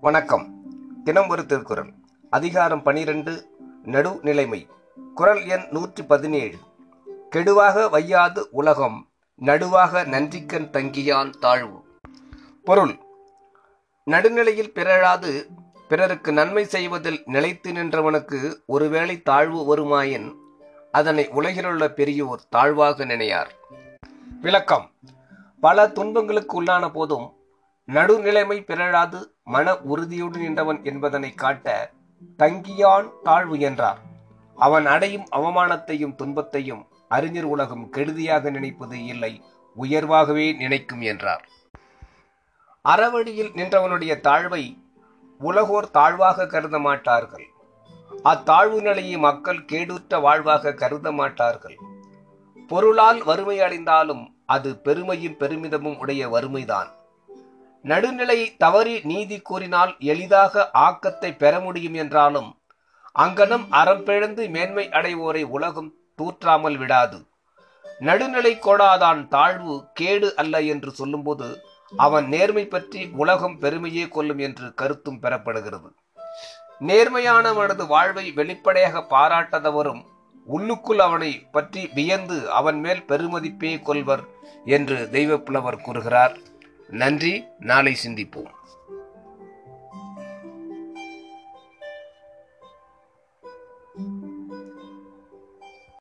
வணக்கம். தினம் ஒரு திருக்குறள். அதிகாரம் பனிரெண்டு நடுநிலைமை குறள் எண் நூற்றி பதினேழு. கெடுவாக வையாது உலகம் நடுவாக நன்றிக்கண் தங்கியான் தாழ்வு. பொருள். நடுநிலையில் பிறழாது பிறருக்கு நன்மை செய்வதில் நிலைத்து நின்றவனுக்கு ஒருவேளை தாழ்வு வருமாயின் அதனை உலகிலுள்ள பெரியோர் தாழ்வாக நினையார். விளக்கம். பல துன்பங்களுக்கு உள்ளான போதும் நடுநிலைமை பிறழாது மன உறுதியுடன் நின்றவன் என்பதனை காட்ட தங்கியான் தாழ்வு என்றார். அவன் அடையும் அவமானத்தையும் துன்பத்தையும் அறிஞர் உலகம் கெடுதியாக நினைப்பது இல்லை உயர்வாகவே நினைக்கும் என்றார். அறவழியில் நின்றவனுடைய தாழ்வை உலகோர் தாழ்வாக கருத மாட்டார்கள். அத்தாழ்வு நிலையை மக்கள் கேடுற்ற வாழ்வாக கருத மாட்டார்கள். பொருளால் வறுமை அடைந்தாலும் அது பெருமையும் பெருமிதமும் உடைய வறுமைதான். நடுநிலை தவறி நீதி கூறினால் எளிதாக ஆக்கத்தை பெற முடியும் என்றாலும் அங்கனம் அறம் பிழந்து மேன்மை அடைவோரை உலகம் தூற்றாமல் விடாது. நடுநிலை கோடாதான் தாழ்வு கேடு அல்ல என்று சொல்லும்போது அவன் நேர்மை பற்றி உலகம் பெருமையே கொள்ளும் என்று கருத்தும் பெறப்படுகிறது. நேர்மையானவனது வாழ்வை வெளிப்படையாக பாராட்டாதவரும் உள்ளுக்குள் அவனை பற்றி வியந்து அவன் மேல் பெருமதிப்பே கொள்வர் என்று தெய்வப்புலவர் கூறுகிறார். நன்றி. நாளை சிந்திப்போம்.